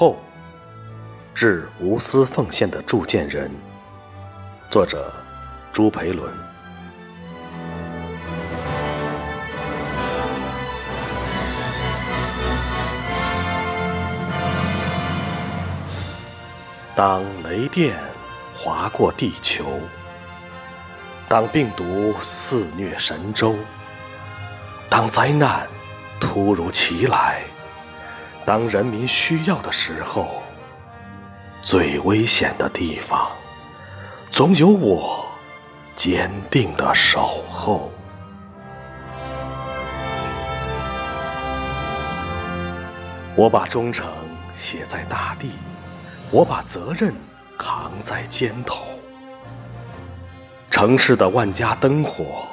后致无私奉献的铸剑人。作者：朱培伦。当雷电划过地球，当病毒肆虐神州，当灾难突如其来，当人民需要的时候，最危险的地方，总有我坚定的守候。我把忠诚写在大地。我把责任扛在肩头，城市的万家灯火，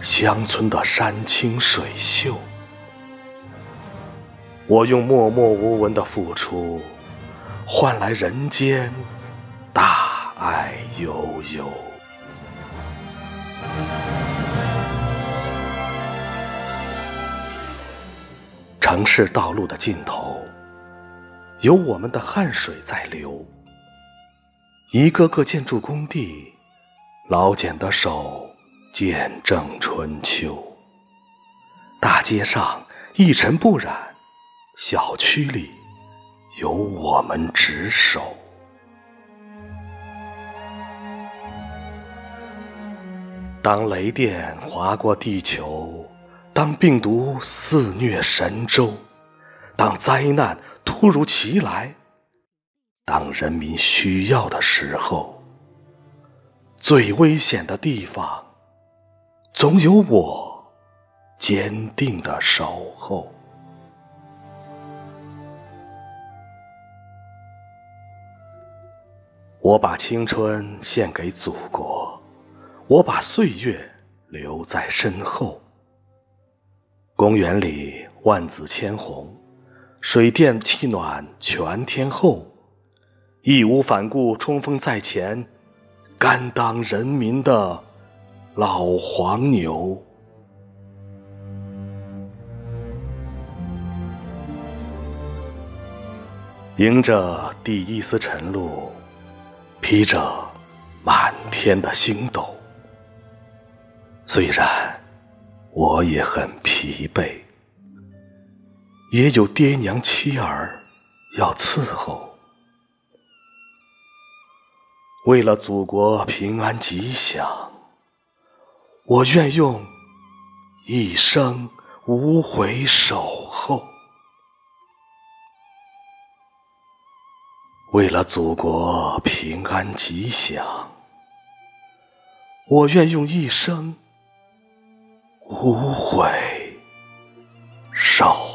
乡村的山清水秀，我用默默无闻的付出，换来人间大爱悠悠。城市道路的尽头。有我们的汗水在流，一个个建筑工地，老茧的手见证春秋。大街上一尘不染，小区里有我们值守。当雷电划过地球，当病毒肆虐神州，当灾难。突如其来，当人民需要的时候，最危险的地方，总有我坚定的守候。我把青春献给祖国，我把岁月留在身后。公园里万紫千红。水电气暖全天候，义无反顾冲锋在前，甘当人民的老黄牛。迎着第一丝晨露，披着满天的星斗，虽然我也很疲惫。也有爹娘妻儿要伺候，为了祖国平安吉祥，我愿用一生无悔守候。为了祖国平安吉祥，我愿用一生无悔守。